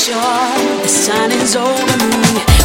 sure the sun is over me.